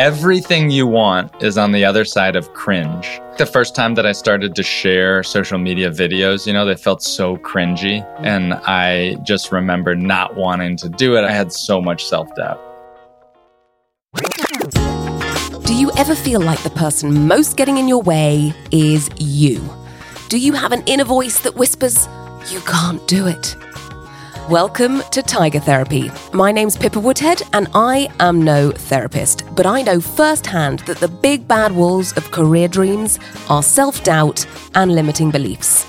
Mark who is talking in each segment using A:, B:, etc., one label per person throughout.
A: Everything you want is on the other side of cringe. The first time that I started to share social media videos, you know, they felt so cringy. And I just remember not wanting to do it. I had so much self doubt.
B: Do you ever feel like the person most getting in your way is you? Do you have an inner voice that whispers, you can't do it? Welcome to Tiger Therapy. My name's Pippa Woodhead, and I am no therapist, but I know firsthand that the big bad wolves of career dreams are self doubt and limiting beliefs.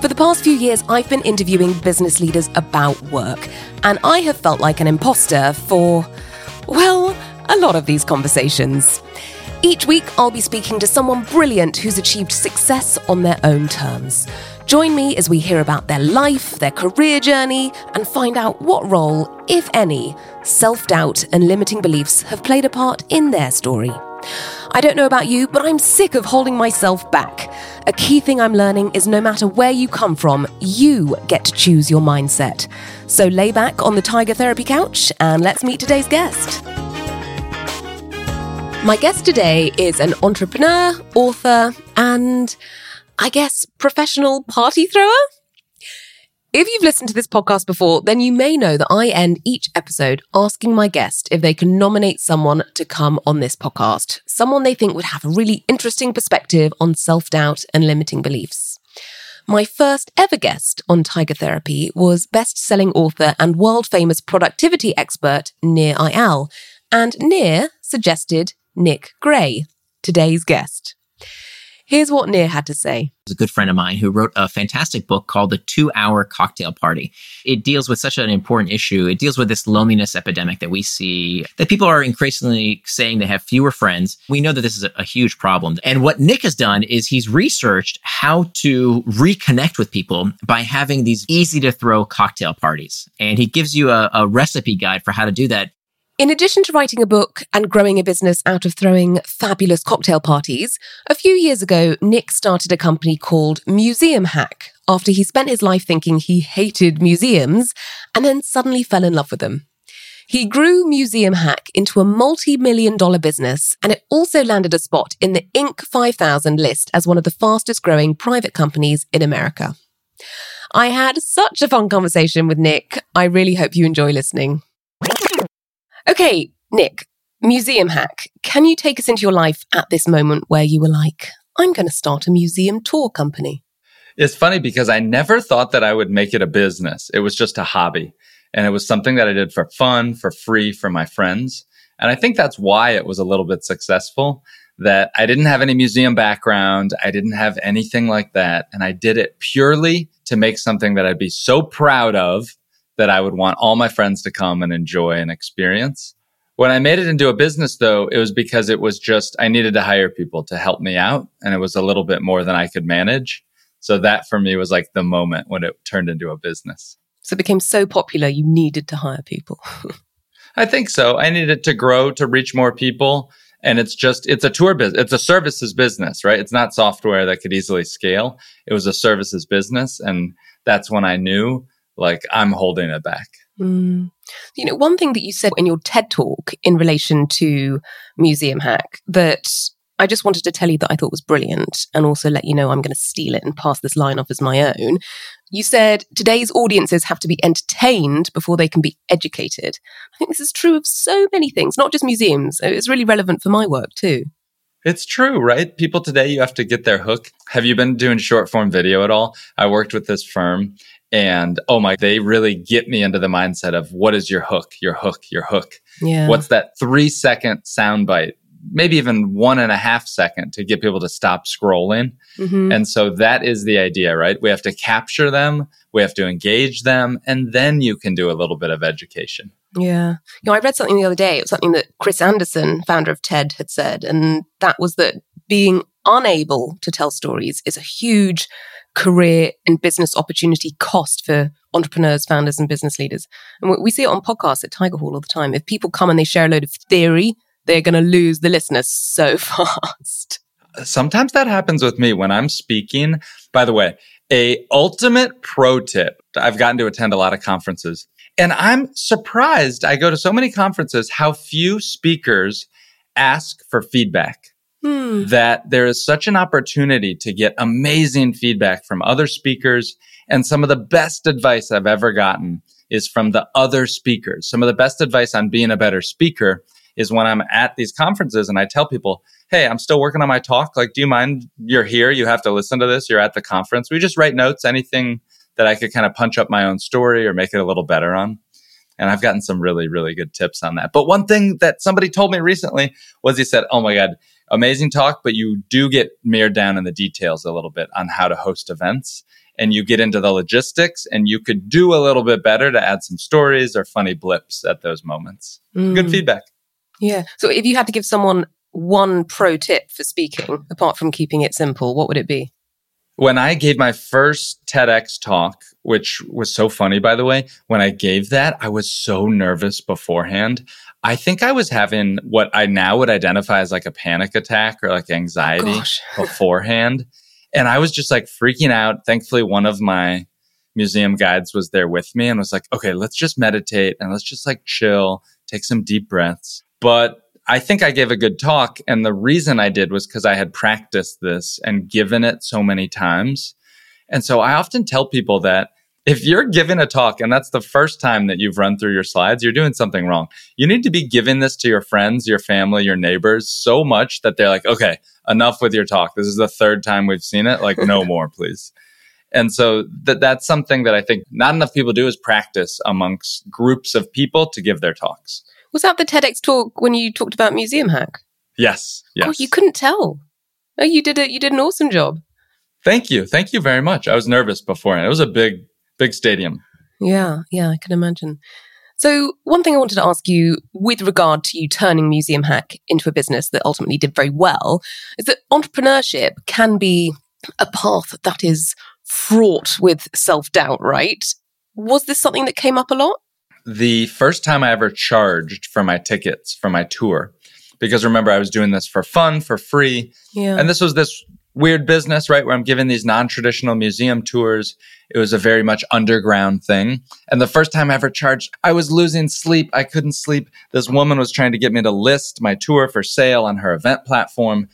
B: For the past few years, I've been interviewing business leaders about work, and I have felt like an imposter for, well, a lot of these conversations. Each week, I'll be speaking to someone brilliant who's achieved success on their own terms. Join me as we hear about their life, their career journey, and find out what role, if any, self doubt and limiting beliefs have played a part in their story. I don't know about you, but I'm sick of holding myself back. A key thing I'm learning is no matter where you come from, you get to choose your mindset. So lay back on the Tiger Therapy couch and let's meet today's guest. My guest today is an entrepreneur, author, and I guess, professional party thrower? If you've listened to this podcast before, then you may know that I end each episode asking my guest if they can nominate someone to come on this podcast, someone they think would have a really interesting perspective on self doubt and limiting beliefs. My first ever guest on Tiger Therapy was best selling author and world famous productivity expert Nir Eyal, and Nir suggested Nick Gray, today's guest. Here's what Nir had to say.
C: A good friend of mine who wrote a fantastic book called The Two Hour Cocktail Party. It deals with such an important issue. It deals with this loneliness epidemic that we see, that people are increasingly saying they have fewer friends. We know that this is a, a huge problem. And what Nick has done is he's researched how to reconnect with people by having these easy to throw cocktail parties. And he gives you a, a recipe guide for how to do that.
B: In addition to writing a book and growing a business out of throwing fabulous cocktail parties, a few years ago, Nick started a company called Museum Hack after he spent his life thinking he hated museums and then suddenly fell in love with them. He grew Museum Hack into a multi million dollar business, and it also landed a spot in the Inc. 5000 list as one of the fastest growing private companies in America. I had such a fun conversation with Nick. I really hope you enjoy listening. Okay, Nick, museum hack. Can you take us into your life at this moment where you were like, I'm going to start a museum tour company?
A: It's funny because I never thought that I would make it a business. It was just a hobby. And it was something that I did for fun, for free, for my friends. And I think that's why it was a little bit successful that I didn't have any museum background. I didn't have anything like that. And I did it purely to make something that I'd be so proud of that I would want all my friends to come and enjoy and experience. When I made it into a business, though, it was because it was just, I needed to hire people to help me out. And it was a little bit more than I could manage. So that for me was like the moment when it turned into a business.
B: So it became so popular, you needed to hire people.
A: I think so. I needed to grow to reach more people. And it's just, it's a tour business. It's a services business, right? It's not software that could easily scale. It was a services business. And that's when I knew like I'm holding it back.
B: Mm. You know, one thing that you said in your TED talk in relation to Museum Hack that I just wanted to tell you that I thought was brilliant and also let you know I'm going to steal it and pass this line off as my own. You said today's audiences have to be entertained before they can be educated. I think this is true of so many things, not just museums. It's really relevant for my work too.
A: It's true, right? People today, you have to get their hook. Have you been doing short form video at all? I worked with this firm and oh my, they really get me into the mindset of what is your hook, your hook, your hook.
B: Yeah.
A: What's that three second soundbite? Maybe even one and a half second to get people to stop scrolling. Mm-hmm. And so that is the idea, right? We have to capture them. We have to engage them. And then you can do a little bit of education.
B: Yeah. You know, I read something the other day. It was something that Chris Anderson, founder of TED, had said. And that was that being unable to tell stories is a huge career and business opportunity cost for entrepreneurs, founders, and business leaders. And we see it on podcasts at Tigerhall all the time. If people come and they share a load of theory, they're going to lose the listeners so fast.
A: Sometimes that happens with me when I'm speaking. By the way, a ultimate pro tip. I've gotten to attend a lot of conferences and I'm surprised. I go to so many conferences how few speakers ask for feedback.
B: Hmm.
A: That there is such an opportunity to get amazing feedback from other speakers. And some of the best advice I've ever gotten is from the other speakers. Some of the best advice on being a better speaker is when I'm at these conferences and I tell people, Hey, I'm still working on my talk. Like, do you mind? You're here. You have to listen to this. You're at the conference. We just write notes, anything that I could kind of punch up my own story or make it a little better on. And I've gotten some really, really good tips on that. But one thing that somebody told me recently was he said, Oh my God, amazing talk, but you do get mired down in the details a little bit on how to host events and you get into the logistics and you could do a little bit better to add some stories or funny blips at those moments.
B: Mm.
A: Good feedback.
B: Yeah. So if you had to give someone one pro tip for speaking, apart from keeping it simple, what would it be?
A: When I gave my first TEDx talk, which was so funny, by the way, when I gave that, I was so nervous beforehand. I think I was having what I now would identify as like a panic attack or like anxiety
B: Gosh.
A: beforehand. And I was just like freaking out. Thankfully, one of my museum guides was there with me and was like, okay, let's just meditate and let's just like chill, take some deep breaths. But I think I gave a good talk. And the reason I did was because I had practiced this and given it so many times. And so I often tell people that if you're giving a talk and that's the first time that you've run through your slides, you're doing something wrong. You need to be giving this to your friends, your family, your neighbors so much that they're like, okay, enough with your talk. This is the third time we've seen it. Like, no more, please. And so that that's something that I think not enough people do is practice amongst groups of people to give their talks.
B: Was that the TEDx talk when you talked about Museum Hack?
A: Yes. Yes.
B: God, you couldn't tell. Oh, you did it. You did an awesome job.
A: Thank you. Thank you very much. I was nervous beforehand. It was a big, big stadium.
B: Yeah, yeah, I can imagine. So, one thing I wanted to ask you with regard to you turning Museum Hack into a business that ultimately did very well is that entrepreneurship can be a path that is fraught with self doubt, right? Was this something that came up a lot?
A: The first time I ever charged for my tickets for my tour, because remember, I was doing this for fun, for free.
B: Yeah.
A: And this was this weird business, right? Where I'm giving these non traditional museum tours. It was a very much underground thing. And the first time I ever charged, I was losing sleep. I couldn't sleep. This woman was trying to get me to list my tour for sale on her event platform.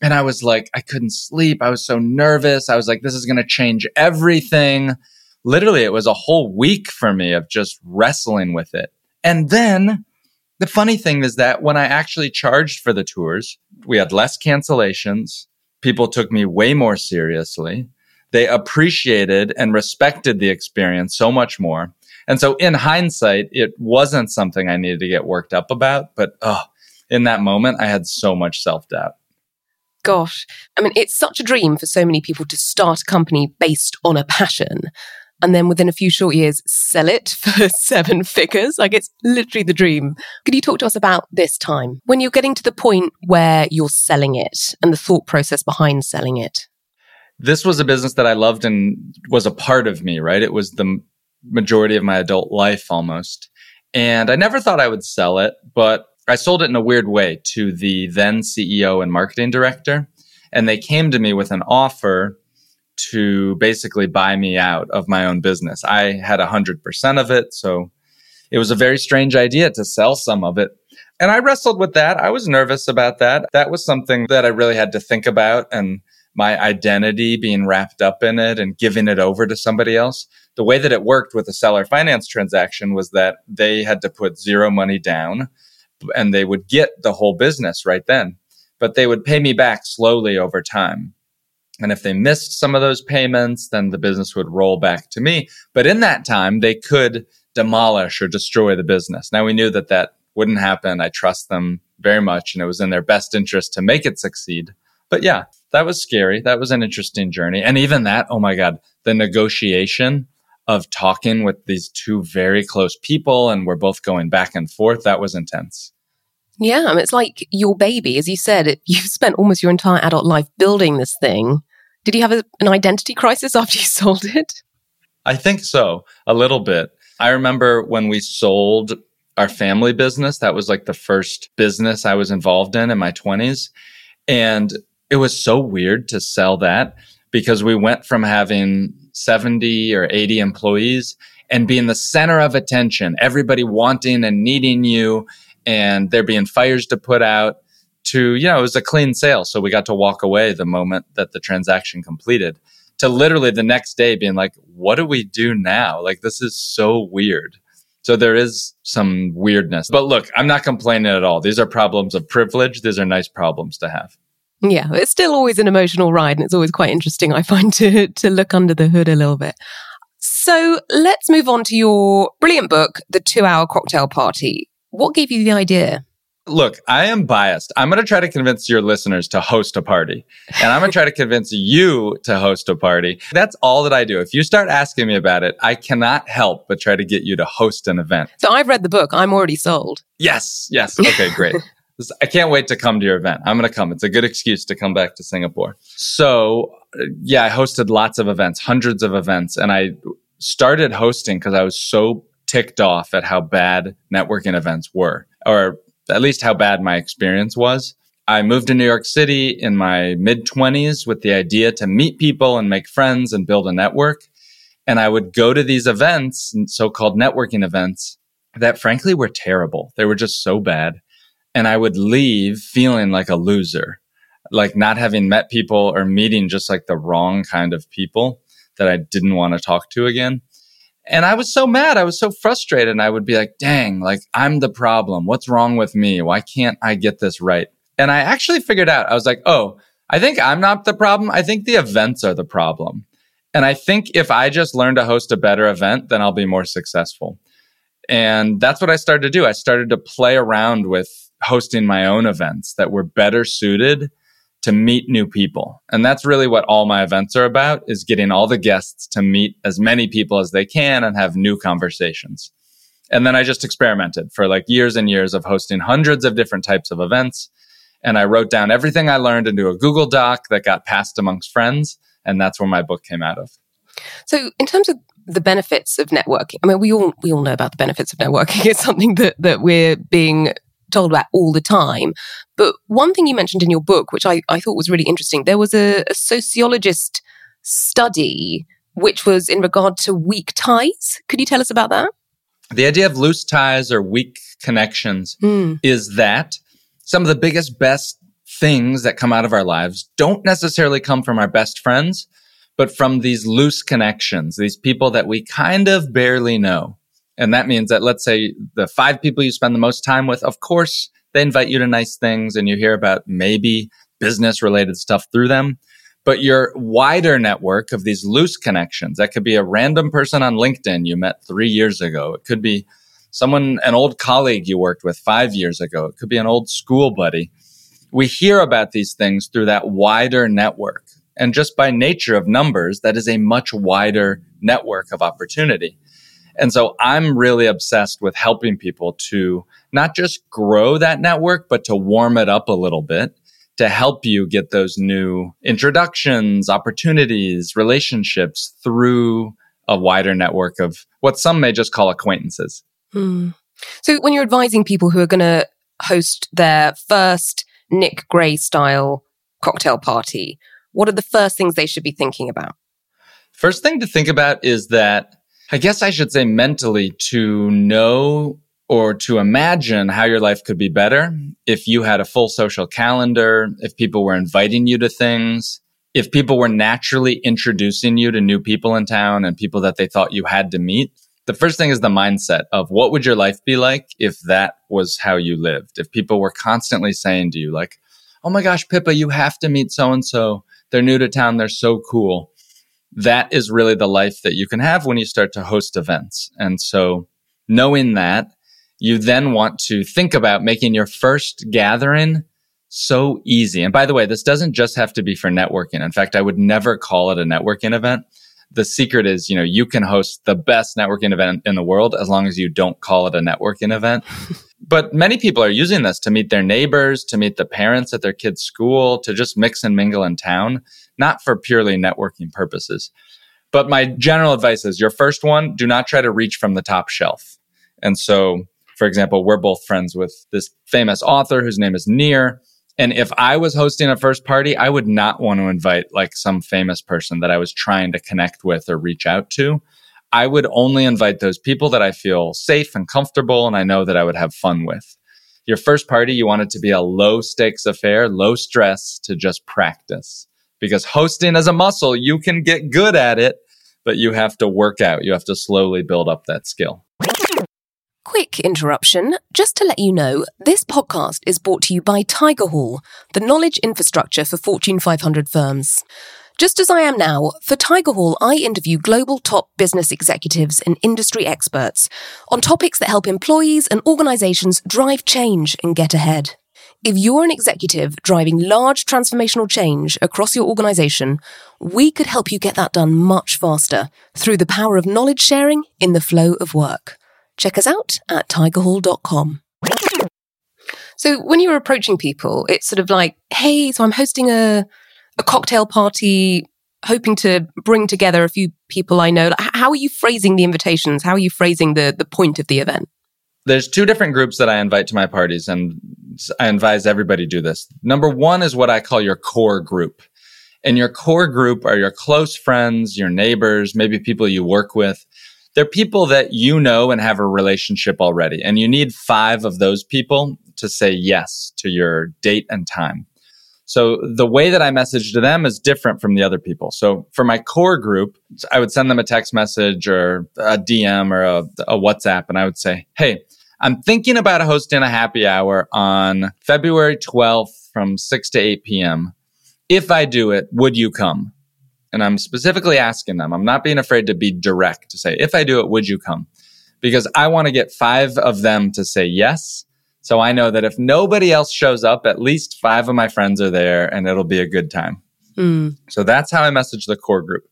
A: And I was like, I couldn't sleep. I was so nervous. I was like, this is going to change everything. Literally, it was a whole week for me of just wrestling with it. And then the funny thing is that when I actually charged for the tours, we had less cancellations. People took me way more seriously. They appreciated and respected the experience so much more. And so in hindsight, it wasn't something I needed to get worked up about, but oh, in that moment, I had so much self doubt.
B: Gosh, I mean, it's such a dream for so many people to start a company based on a passion and then within a few short years sell it for seven figures. Like it's literally the dream. Could you talk to us about this time when you're getting to the point where you're selling it and the thought process behind selling it?
A: This was a business that I loved and was a part of me, right? It was the majority of my adult life almost. And I never thought I would sell it, but I sold it in a weird way to the then CEO and marketing director. And they came to me with an offer to basically buy me out of my own business. I had 100% of it. So it was a very strange idea to sell some of it. And I wrestled with that. I was nervous about that. That was something that I really had to think about and my identity being wrapped up in it and giving it over to somebody else. The way that it worked with the seller finance transaction was that they had to put zero money down and they would get the whole business right then, but they would pay me back slowly over time. And if they missed some of those payments, then the business would roll back to me. But in that time, they could demolish or destroy the business. Now we knew that that wouldn't happen. I trust them very much and it was in their best interest to make it succeed. But yeah, that was scary. That was an interesting journey. And even that, oh my God, the negotiation of talking with these two very close people and we're both going back and forth, that was intense.
B: Yeah, it's like your baby, as you said, you've spent almost your entire adult life building this thing. Did you have a, an identity crisis after you sold it?
A: I think so, a little bit. I remember when we sold our family business, that was like the first business I was involved in in my 20s. And it was so weird to sell that because we went from having 70 or 80 employees and being the center of attention, everybody wanting and needing you, and there being fires to put out, to, you know, it was a clean sale. So we got to walk away the moment that the transaction completed to literally the next day being like, what do we do now? Like, this is so weird. So there is some weirdness. But look, I'm not complaining at all. These are problems of privilege. These are nice problems to have.
B: Yeah, it's still always an emotional ride and it's always quite interesting, I find, to, to look under the hood a little bit. So let's move on to your brilliant book, The Two Hour Cocktail Party. What gave you the idea?
A: Look, I am biased. I'm going to try to convince your listeners to host a party. And I'm going to try to convince you to host a party. That's all that I do. If you start asking me about it, I cannot help but try to get you to host an event.
B: So I've read the book. I'm already sold.
A: Yes. Yes. Okay, great. I can't wait to come to your event. I'm going to come. It's a good excuse to come back to Singapore. So, yeah, I hosted lots of events, hundreds of events, and I started hosting because I was so ticked off at how bad networking events were, or at least how bad my experience was. I moved to New York City in my mid 20s with the idea to meet people and make friends and build a network. And I would go to these events, so called networking events, that frankly were terrible. They were just so bad. And I would leave feeling like a loser, like not having met people or meeting just like the wrong kind of people that I didn't want to talk to again. And I was so mad. I was so frustrated. And I would be like, dang, like I'm the problem. What's wrong with me? Why can't I get this right? And I actually figured out, I was like, oh, I think I'm not the problem. I think the events are the problem. And I think if I just learn to host a better event, then I'll be more successful. And that's what I started to do. I started to play around with hosting my own events that were better suited to meet new people. And that's really what all my events are about is getting all the guests to meet as many people as they can and have new conversations. And then I just experimented for like years and years of hosting hundreds of different types of events. And I wrote down everything I learned into a Google Doc that got passed amongst friends. And that's where my book came out of.
B: So in terms of the benefits of networking, I mean, we all, we all know about the benefits of networking. It's something that, that we're being told about all the time. But one thing you mentioned in your book, which I, I thought was really interesting, there was a, a sociologist study which was in regard to weak ties. Could you tell us about that?
A: The idea of loose ties or weak connections mm. is that some of the biggest, best things that come out of our lives don't necessarily come from our best friends, but from these loose connections, these people that we kind of barely know. And that means that let's say the five people you spend the most time with, of course, they invite you to nice things and you hear about maybe business related stuff through them. But your wider network of these loose connections, that could be a random person on LinkedIn you met three years ago. It could be someone, an old colleague you worked with five years ago. It could be an old school buddy. We hear about these things through that wider network. And just by nature of numbers, that is a much wider network of opportunity. And so I'm really obsessed with helping people to not just grow that network, but to warm it up a little bit to help you get those new introductions, opportunities, relationships through a wider network of what some may just call acquaintances.
B: Hmm. So when you're advising people who are going to host their first Nick Gray style cocktail party, what are the first things they should be thinking about?
A: First thing to think about is that I guess I should say mentally to know or to imagine how your life could be better if you had a full social calendar, if people were inviting you to things, if people were naturally introducing you to new people in town and people that they thought you had to meet. The first thing is the mindset of what would your life be like if that was how you lived? If people were constantly saying to you, like, oh my gosh, Pippa, you have to meet so and so. They're new to town. They're so cool that is really the life that you can have when you start to host events. And so knowing that, you then want to think about making your first gathering so easy. And by the way, this doesn't just have to be for networking. In fact, I would never call it a networking event. The secret is, you know, you can host the best networking event in the world as long as you don't call it a networking event. but many people are using this to meet their neighbors, to meet the parents at their kids' school, to just mix and mingle in town not for purely networking purposes. But my general advice is your first one, do not try to reach from the top shelf. And so, for example, we're both friends with this famous author whose name is Nir. And if I was hosting a first party, I would not want to invite like some famous person that I was trying to connect with or reach out to. I would only invite those people that I feel safe and comfortable and I know that I would have fun with. Your first party, you want it to be a low stakes affair, low stress to just practice because hosting is a muscle. You can get good at it, but you have to work out. You have to slowly build up that skill.
B: Quick interruption. Just to let you know, this podcast is brought to you by Tigerhall, the knowledge infrastructure for Fortune 500 firms. Just as I am now, for Tigerhall, I interview global top business executives and industry experts on topics that help employees and organizations drive change and get ahead. If you're an executive driving large transformational change across your organization, we could help you get that done much faster through the power of knowledge sharing in the flow of work. Check us out at tigerhall.com. So when you're approaching people, it's sort of like, hey, so I'm hosting a, a cocktail party, hoping to bring together a few people I know. How are you phrasing the invitations? How are you phrasing the, the point of the event?
A: There's two different groups that I invite to my parties, and I advise everybody do this. Number one is what I call your core group. And your core group are your close friends, your neighbors, maybe people you work with. They're people that you know and have a relationship already. And you need five of those people to say yes to your date and time. So the way that I message to them is different from the other people. So for my core group, I would send them a text message or a DM or a, a WhatsApp and I would say, Hey, I'm thinking about hosting a happy hour on February 12th from 6 to 8 p.m. If I do it, would you come? And I'm specifically asking them. I'm not being afraid to be direct to say, if I do it, would you come? Because I want to get five of them to say yes. So I know that if nobody else shows up, at least five of my friends are there and it'll be a good time. Mm. So that's how I message the core group.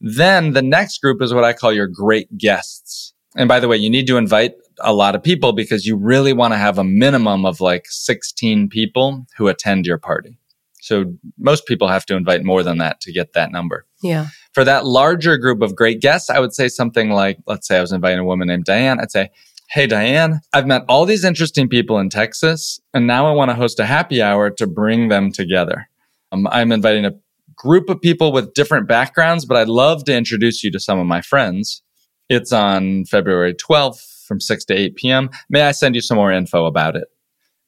A: Then the next group is what I call your great guests. And by the way, you need to invite a lot of people because you really want to have a minimum of like 16 people who attend your party. So most people have to invite more than that to get that number.
B: Yeah.
A: For that larger group of great guests, I would say something like, let's say I was inviting a woman named Diane. I'd say, Hey, Diane, I've met all these interesting people in Texas, and now I want to host a happy hour to bring them together. Um, I'm inviting a group of people with different backgrounds, but I'd love to introduce you to some of my friends. It's on February 12th from 6 to 8 p.m. May I send you some more info about it?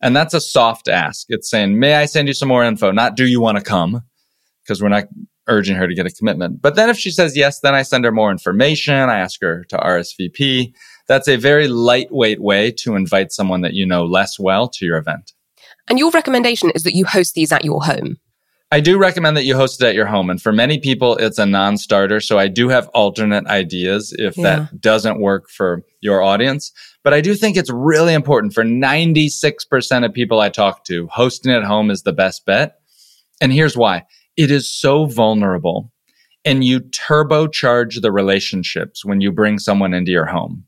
A: And that's a soft ask. It's saying, may I send you some more info? Not do you want to come? Because we're not urging her to get a commitment. But then if she says yes, then I send her more information. I ask her to RSVP. That's a very lightweight way to invite someone that you know less well to your event.
B: And your recommendation is that you host these at your home.
A: I do recommend that you host it at your home. And for many people, it's a non starter. So I do have alternate ideas if yeah. that doesn't work for your audience. But I do think it's really important for 96% of people I talk to, hosting at home is the best bet. And here's why it is so vulnerable and you turbocharge the relationships when you bring someone into your home.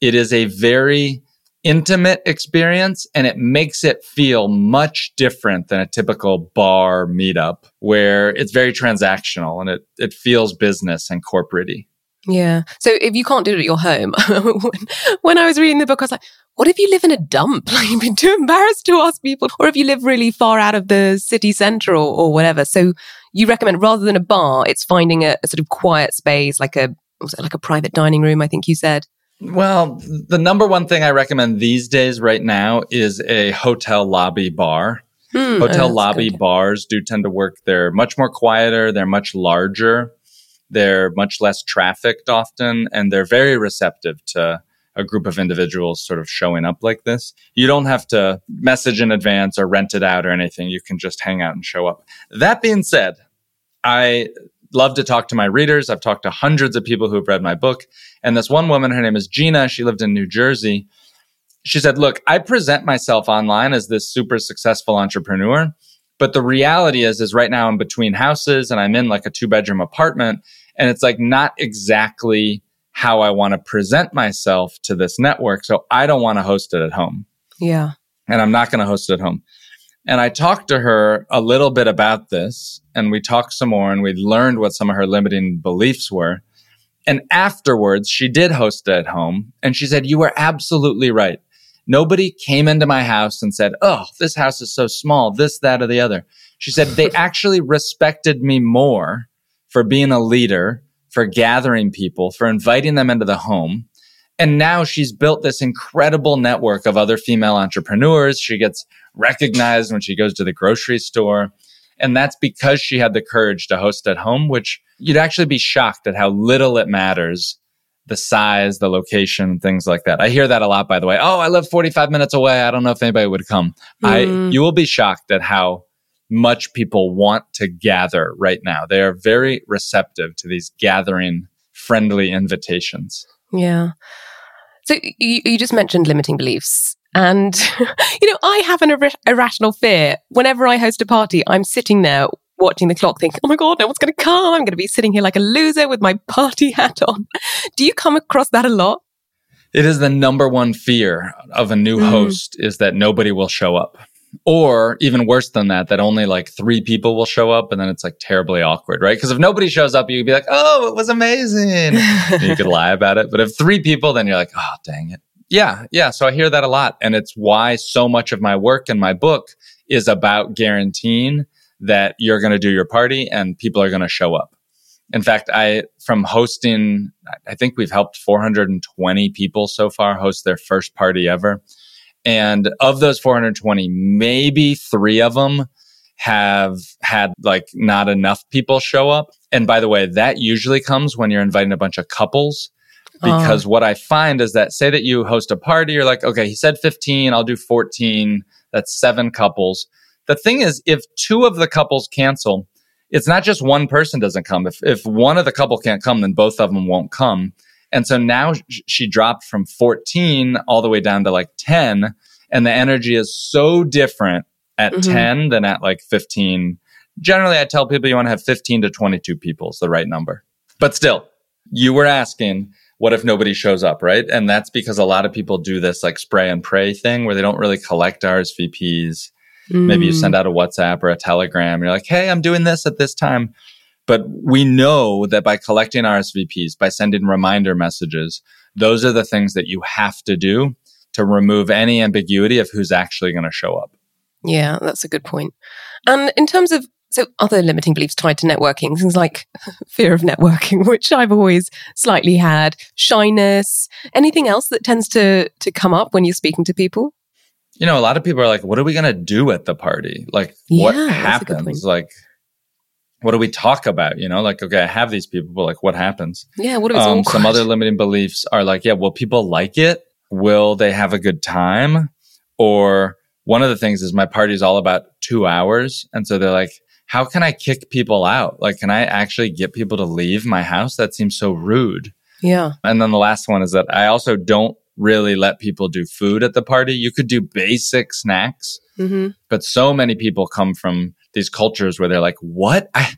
A: It is a very intimate experience and it makes it feel much different than a typical bar meetup where it's very transactional and it, it feels business and corporate
B: Yeah. So if you can't do it at your home, when I was reading the book, I was like, what if you live in a dump? Like you've been too embarrassed to ask people, or if you live really far out of the city center or, or whatever. So you recommend rather than a bar, it's finding a, a sort of quiet space, like a, like a private dining room, I think you said.
A: Well, the number one thing I recommend these days right now is a hotel lobby bar. Hmm, hotel oh, lobby good. bars do tend to work. They're much more quieter. They're much larger. They're much less trafficked often, and they're very receptive to a group of individuals sort of showing up like this. You don't have to message in advance or rent it out or anything. You can just hang out and show up. That being said, I love to talk to my readers. I've talked to hundreds of people who have read my book. And this one woman, her name is Gina. She lived in New Jersey. She said, Look, I present myself online as this super successful entrepreneur. But the reality is, is right now I'm between houses and I'm in like a two bedroom apartment. And it's like not exactly how I want to present myself to this network. So I don't want to host it at home.
B: Yeah.
A: And I'm not going to host it at home. And I talked to her a little bit about this and we talked some more and we learned what some of her limiting beliefs were. And afterwards, she did host it at home and she said, you were absolutely right. Nobody came into my house and said, Oh, this house is so small, this, that, or the other. She said, they actually respected me more for being a leader, for gathering people, for inviting them into the home. And now she's built this incredible network of other female entrepreneurs. She gets recognized when she goes to the grocery store. And that's because she had the courage to host at home, which you'd actually be shocked at how little it matters the size, the location, things like that. I hear that a lot, by the way. Oh, I live 45 minutes away. I don't know if anybody would come. Mm. I, you will be shocked at how much people want to gather right now. They are very receptive to these gathering friendly invitations.
B: Yeah. So you, you just mentioned limiting beliefs. And, you know, I have an ir- irrational fear. Whenever I host a party, I'm sitting there watching the clock thinking, oh my God, no one's going to come. I'm going to be sitting here like a loser with my party hat on. Do you come across that a lot?
A: It is the number one fear of a new mm. host is that nobody will show up. Or even worse than that, that only like three people will show up and then it's like terribly awkward, right? Because if nobody shows up, you'd be like, oh, it was amazing. you could lie about it. But if three people, then you're like, oh, dang it. Yeah, yeah. So I hear that a lot. And it's why so much of my work and my book is about guaranteeing that you're going to do your party and people are going to show up. In fact, I, from hosting, I think we've helped 420 people so far host their first party ever. And of those 420, maybe three of them have had like not enough people show up. And by the way, that usually comes when you're inviting a bunch of couples. Because what I find is that say that you host a party, you're like, okay, he said 15, I'll do 14. That's seven couples. The thing is, if two of the couples cancel, it's not just one person doesn't come. If, if one of the couple can't come, then both of them won't come. And so now she dropped from 14 all the way down to like 10. And the energy is so different at mm-hmm. 10 than at like 15. Generally, I tell people you want to have 15 to 22 people is the right number. But still, you were asking, what if nobody shows up, right? And that's because a lot of people do this like spray and pray thing where they don't really collect RSVPs. Mm. Maybe you send mm. out a WhatsApp or a Telegram. You're like, hey, I'm doing this at this time. But we know that by collecting RSVPs, by sending reminder messages, those are the things that you have to do to remove any ambiguity of who's actually going to show up.
B: Yeah, that's a good point. And in terms of so other limiting beliefs tied to networking, things like fear of networking, which I've always slightly had, shyness, anything else that tends to to come up when you're speaking to people?
A: You know, a lot of people are like, what are we going to do at the party? Like yeah, what happens? Like what do we talk about? You know, like, okay, I have these people, but like, what happens?
B: Yeah. What are um,
A: some other limiting beliefs are like, yeah, will people like it? Will they have a good time? Or one of the things is my party is all about two hours. And so they're like, how can I kick people out? Like, can I actually get people to leave my house? That seems so rude.
B: Yeah.
A: And then the last one is that I also don't really let people do food at the party. You could do basic snacks, mm-hmm. but so many people come from these cultures where they're like, what? I,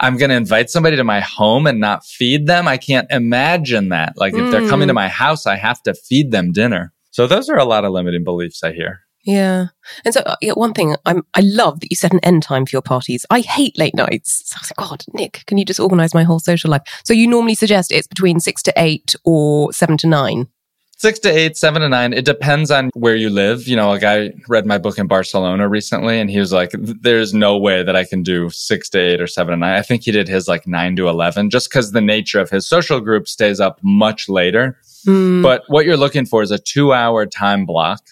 A: I'm going to invite somebody to my home and not feed them. I can't imagine that. Like if they're coming to mm. my house, I have to feed them dinner. So those are a lot of limiting beliefs I hear.
B: Yeah. And so, uh, yeah, one thing I'm, I love that you set an end time for your parties. I hate late nights. So I was like, God, Nick, can you just organize my whole social life? So you normally suggest it's between six to eight or seven to nine
A: six to eight, seven to nine. It depends on where you live. You know, a guy read my book in Barcelona recently and he was like, there's no way that I can do six to eight or seven to nine. I think he did his like nine to 11 just because the nature of his social group stays up much later. Mm. But what you're looking for is a two hour time block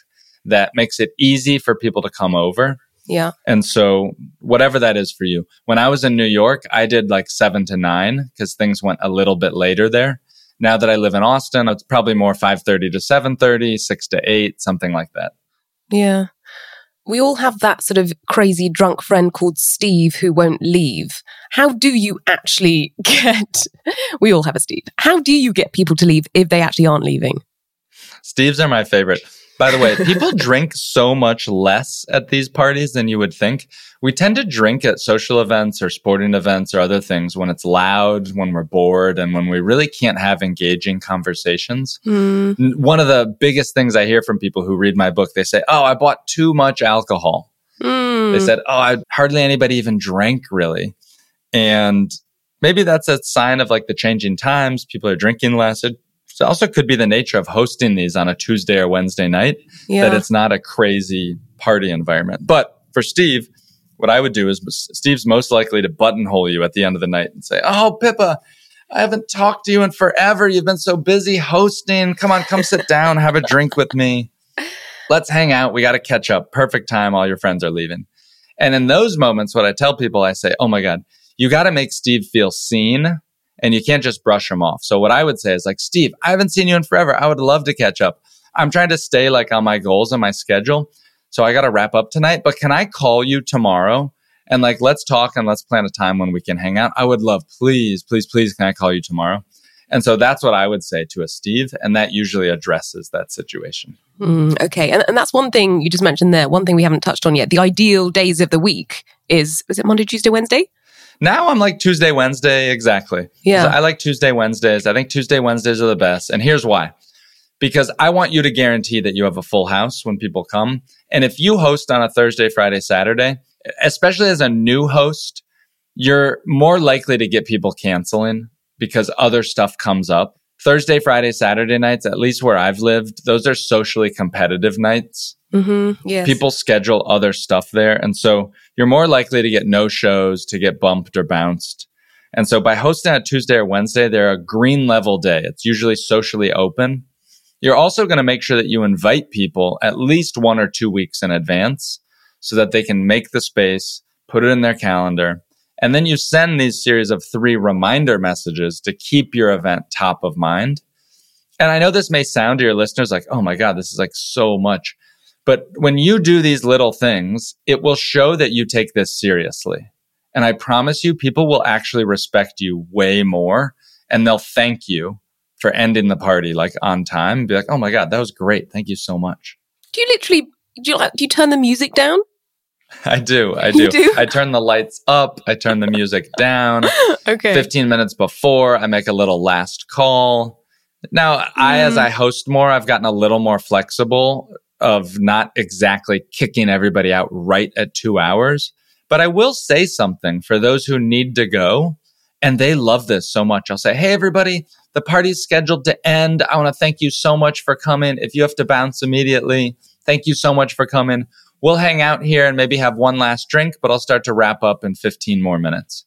A: that makes it easy for people to come over.
B: Yeah.
A: And so whatever that is for you. When I was in New York, I did like seven to nine because things went a little bit later there. Now that I live in Austin, it's probably more 5:30 to 7:30, 6 to 8, something like that.
B: Yeah. We all have that sort of crazy drunk friend called Steve who won't leave. How do you actually get We all have a Steve. How do you get people to leave if they actually aren't leaving?
A: Steves are my favorite. By the way, people drink so much less at these parties than you would think. We tend to drink at social events or sporting events or other things when it's loud, when we're bored, and when we really can't have engaging conversations. Mm. One of the biggest things I hear from people who read my book, they say, Oh, I bought too much alcohol. Mm. They said, Oh, I, hardly anybody even drank really. And maybe that's a sign of like the changing times. People are drinking less. It so also could be the nature of hosting these on a Tuesday or Wednesday night, yeah. that it's not a crazy party environment. But for Steve, what I would do is Steve's most likely to buttonhole you at the end of the night and say, Oh, Pippa, I haven't talked to you in forever. You've been so busy hosting. Come on, come sit down, have a drink with me. Let's hang out. We got to catch up. Perfect time. All your friends are leaving. And in those moments, what I tell people, I say, Oh my God, you got to make Steve feel seen and you can't just brush them off. So what I would say is like, Steve, I haven't seen you in forever. I would love to catch up. I'm trying to stay like on my goals and my schedule. So I got to wrap up tonight, but can I call you tomorrow? And like, let's talk and let's plan a time when we can hang out. I would love, please, please, please, can I call you tomorrow? And so that's what I would say to a Steve. And that usually addresses that situation.
B: Mm, okay. And, and that's one thing you just mentioned there. One thing we haven't touched on yet. The ideal days of the week is, is it Monday, Tuesday, Wednesday?
A: Now I'm like Tuesday, Wednesday. Exactly.
B: Yeah.
A: I like Tuesday, Wednesdays. I think Tuesday, Wednesdays are the best. And here's why. Because I want you to guarantee that you have a full house when people come. And if you host on a Thursday, Friday, Saturday, especially as a new host, you're more likely to get people canceling because other stuff comes up. Thursday, Friday, Saturday nights, at least where I've lived, those are socially competitive nights.
B: Mm-hmm. Yes.
A: People schedule other stuff there. And so you're more likely to get no shows, to get bumped or bounced. And so by hosting a Tuesday or Wednesday, they're a green level day. It's usually socially open. You're also going to make sure that you invite people at least one or two weeks in advance so that they can make the space, put it in their calendar. And then you send these series of three reminder messages to keep your event top of mind. And I know this may sound to your listeners like, oh my God, this is like so much. But when you do these little things, it will show that you take this seriously. And I promise you, people will actually respect you way more and they'll thank you for ending the party like on time. Be like, oh my God, that was great. Thank you so much.
B: Do you literally, do you, like, do you turn the music down?
A: I do. I do.
B: Do?
A: I turn the lights up. I turn the music down.
B: okay.
A: 15 minutes before, I make a little last call. Now, I, as
B: Mm.
A: I host more, I've gotten a little more flexible of not exactly kicking everybody out right at two hours. But I will say something for those who need to go and they love this so much. I'll say, Hey, everybody, the party's scheduled to end. I want to thank you so much for coming. If you have to bounce immediately, thank you so much for coming. We'll hang out here and maybe have one last drink, but I'll start to wrap up in 15 more minutes.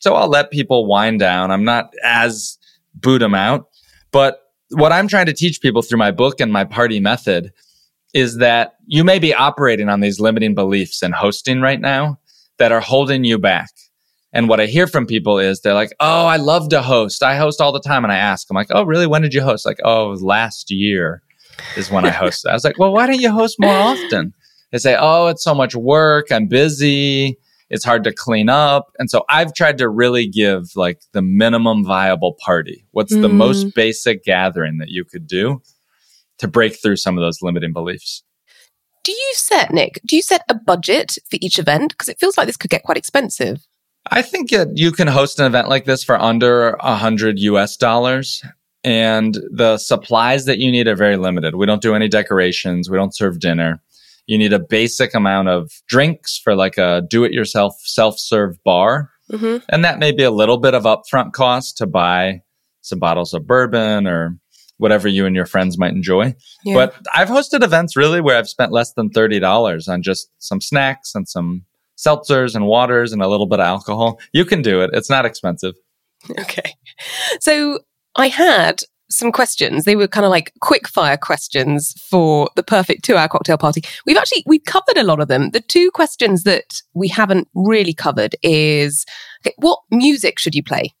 A: So I'll let people wind down. I'm not as boot them out. But what I'm trying to teach people through my book and my party method is that you may be operating on these limiting beliefs in hosting right now that are holding you back. And what I hear from people is they're like, Oh, I love to host. I host all the time. And I ask, I'm like, Oh, really? When did you host? Like, Oh, last year is when I hosted. I was like, Well, why don't you host more often? They say, Oh, it's so much work. I'm busy. It's hard to clean up. And so I've tried to really give like the minimum viable party. What's the
B: Mm.
A: most basic gathering that you could do to break through some of those limiting beliefs?
B: Do you set, Nick, do you set a budget for each event? Because it feels like this could get quite expensive.
A: I think that you can host an event like this for under a hundred US dollars. And the supplies that you need are very limited. We don't do any decorations. We don't serve dinner. You need a basic amount of drinks for like a do it yourself self serve bar.
B: Mm-hmm.
A: And that may be a little bit of upfront cost to buy some bottles of bourbon or whatever you and your friends might enjoy.
B: Yeah.
A: But I've hosted events really where I've spent less than $30 on just some snacks and some seltzers and waters and a little bit of alcohol. You can do it. It's not expensive.
B: Okay. So I had some questions. They were kind of like quick fire questions for the perfect two hour cocktail party. We've actually, we've covered a lot of them. The two questions that we haven't really covered is, okay, what music should you play?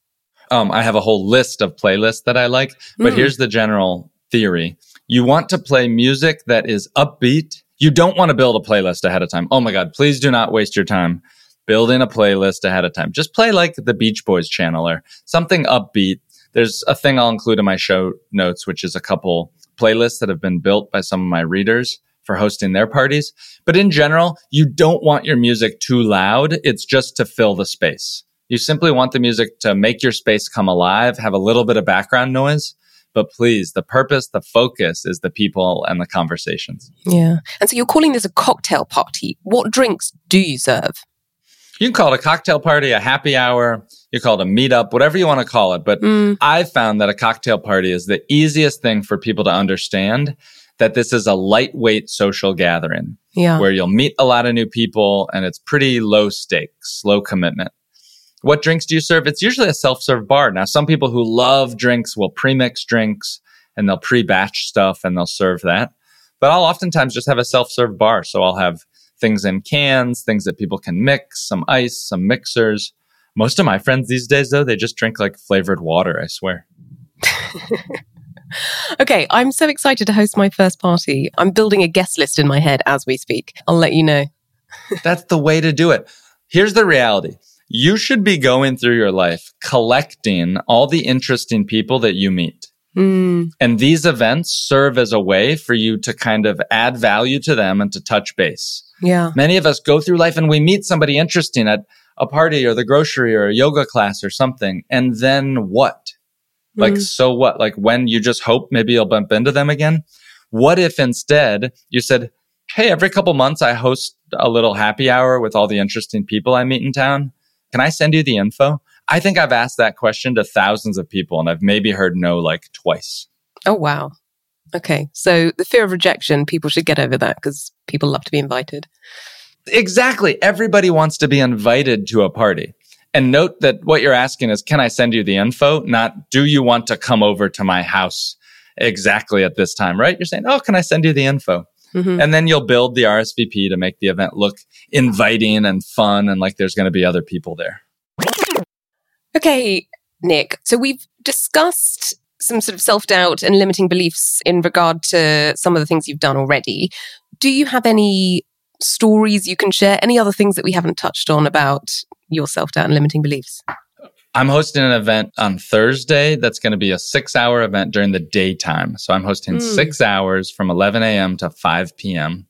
A: Um, I have a whole list of playlists that I like, but
B: Mm.
A: here's the general theory. You want to play music that is upbeat. You don't want to build a playlist ahead of time. Oh my God, please do not waste your time building a playlist ahead of time. Just play like the Beach Boys channel or something upbeat. There's a thing I'll include in my show notes, which is a couple playlists that have been built by some of my readers for hosting their parties. But in general, you don't want your music too loud. It's just to fill the space. You simply want the music to make your space come alive, have a little bit of background noise. But please, the purpose, the focus is the people and the conversations.
B: Yeah. And so you're calling this a cocktail party. What drinks do you serve?
A: You can call it a cocktail party, a happy hour, you call it a meetup, whatever you want to call it. But
B: Mm,
A: I've found that a cocktail party is the easiest thing for people to understand that this is a lightweight social gathering
B: yeah.
A: where you'll meet a lot of new people and it's pretty low stakes, low commitment. What drinks do you serve? It's usually a self-serve bar. Now, some people who love drinks will pre-mix drinks and they'll pre-batch stuff and they'll serve that. But I'll oftentimes just have a self-serve bar. So I'll have things in cans, things that people can mix, some ice, some mixers. Most of my friends these days, though, they just drink like flavored water, I swear.
B: okay, I'm so excited to host my first party. I'm building a guest list in my head as we speak. I'll let you know.
A: That's the way to do it. Here's the reality. You should be going through your life collecting all the interesting people that you meet. Mm. And these events serve as a way for you to kind of add value to them and to touch base.
B: Yeah.
A: Many of us go through life and we meet somebody interesting at a party or the grocery or a yoga class or something. And then what? Like, mm. so what? Like when you just hope maybe you'll bump into them again? What if instead you said, Hey, every couple months I host a little happy hour with all the interesting people I meet in town. Can I send you the info? I think I've asked that question to thousands of people and I've maybe heard no like twice.
B: Oh, wow. Okay. So the fear of rejection, people should get over that because people love to be invited.
A: Exactly. Everybody wants to be invited to a party. And note that what you're asking is, can I send you the info? Not, do you want to come over to my house exactly at this time, right? You're saying, oh, can I send you the info? Mm-hmm. And then you'll build the RSVP to make the event look inviting and fun and like there's going to be other people there.
B: Okay, Nick. So we've discussed some sort of self doubt and limiting beliefs in regard to some of the things you've done already. Do you have any stories you can share? Any other things that we haven't touched on about your self doubt and limiting beliefs?
A: I'm hosting an event on Thursday that's going to be a six hour event during the daytime. So I'm hosting mm. six hours from 11 a.m. to 5 p.m.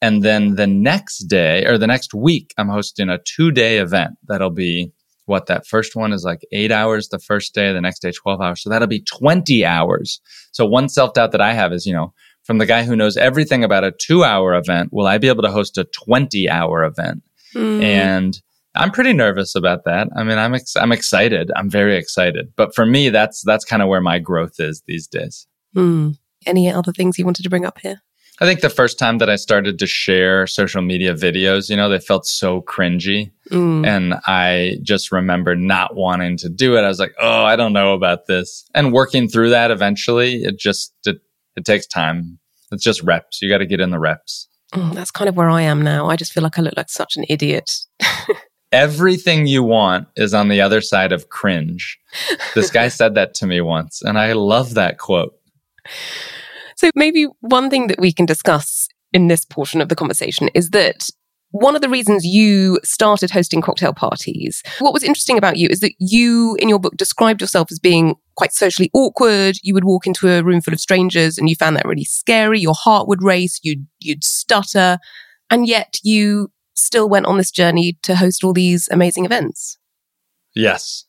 A: And then the next day or the next week, I'm hosting a two day event that'll be what that first one is like eight hours the first day, the next day 12 hours. So that'll be 20 hours. So one self doubt that I have is, you know, from the guy who knows everything about a two hour event, will I be able to host a 20 hour event? Mm. And I'm pretty nervous about that. I mean, I'm, ex- I'm excited. I'm very excited. But for me, that's, that's kind of where my growth is these days.
B: Mm. Any other things you wanted to bring up here?
A: I think the first time that I started to share social media videos, you know, they felt so cringy. Mm. And I just remember not wanting to do it. I was like, oh, I don't know about this. And working through that eventually, it just, it, it takes time. It's just reps. You got to get in the reps.
B: Mm, that's kind of where I am now. I just feel like I look like such an idiot.
A: Everything you want is on the other side of cringe. This guy said that to me once, and I love that quote.
B: So maybe one thing that we can discuss in this portion of the conversation is that one of the reasons you started hosting cocktail parties, what was interesting about you is that you, in your book, described yourself as being quite socially awkward. You would walk into a room full of strangers and you found that really scary. Your heart would race. You'd, you'd stutter. And yet you still went on this journey to host all these amazing events.
A: Yes.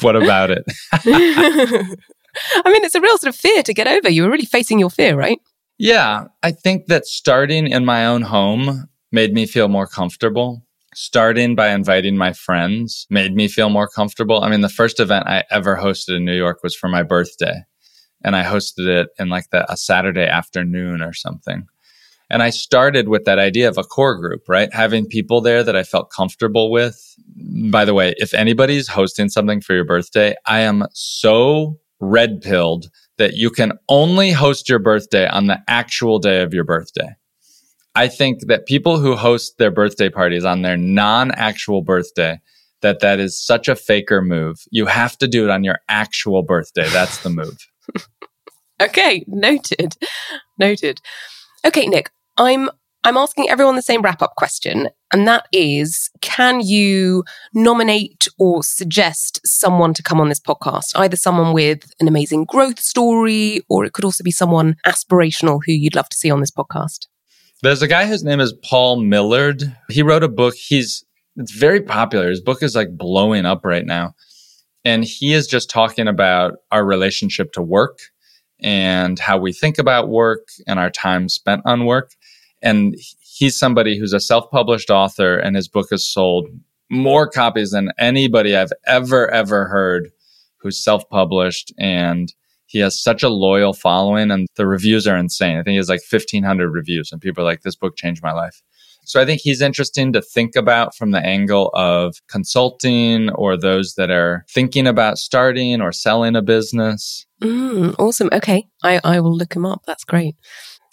A: What about it?
B: I mean, it's a real sort of fear to get over. You were really facing your fear, right?
A: Yeah. I think that starting in my own home made me feel more comfortable. Starting by inviting my friends made me feel more comfortable. I mean, the first event I ever hosted in New York was for my birthday. And I hosted it in like the, a Saturday afternoon or something. And I started with that idea of a core group, right? Having people there that I felt comfortable with. By the way, if anybody's hosting something for your birthday, I am so red pilled that you can only host your birthday on the actual day of your birthday. I think that people who host their birthday parties on their non actual birthday, that that is such a faker move. You have to do it on your actual birthday. That's the move.
B: okay, noted. Noted. Okay, Nick, I'm I'm asking everyone the same wrap up question, and that is can you nominate or suggest someone to come on this podcast? Either someone with an amazing growth story, or it could also be someone aspirational who you'd love to see on this podcast.
A: There's a guy whose name is Paul Millerd. He wrote a book. He's it's very popular. His book is like blowing up right now. And he is just talking about our relationship to work and how we think about work and our time spent on work. And he's somebody who's a self-published author and his book has sold more copies than anybody I've ever, ever heard who's self-published. And he has such a loyal following and the reviews are insane. I think he has like 1500 reviews and people are like, this book changed my life. So I think he's interesting to think about from the angle of consulting or those that are thinking about starting or selling a business.
B: Mm, awesome. Okay. I, I will look him up. That's great.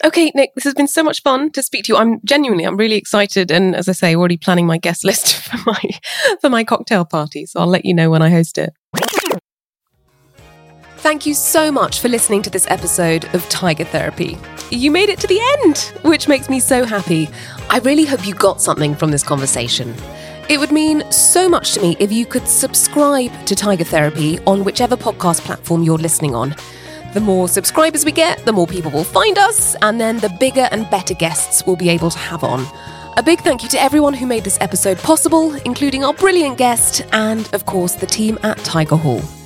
B: Okay, Nick, this has been so much fun to speak to you. I'm genuinely, I'm really excited. And as I say, already planning my guest list for my, for my cocktail party. So I'll let you know when I host it. Thank you so much for listening to this episode of Tiger Therapy. You made it to the end, which makes me so happy. I really hope you got something from this conversation. It would mean so much to me if you could subscribe to Tiger Therapy on whichever podcast platform you're listening on. The more subscribers we get, the more people will find us, and then the bigger and better guests we'll be able to have on. A big thank you to everyone who made this episode possible, including our brilliant guest and, of course, the team at Tigerhall.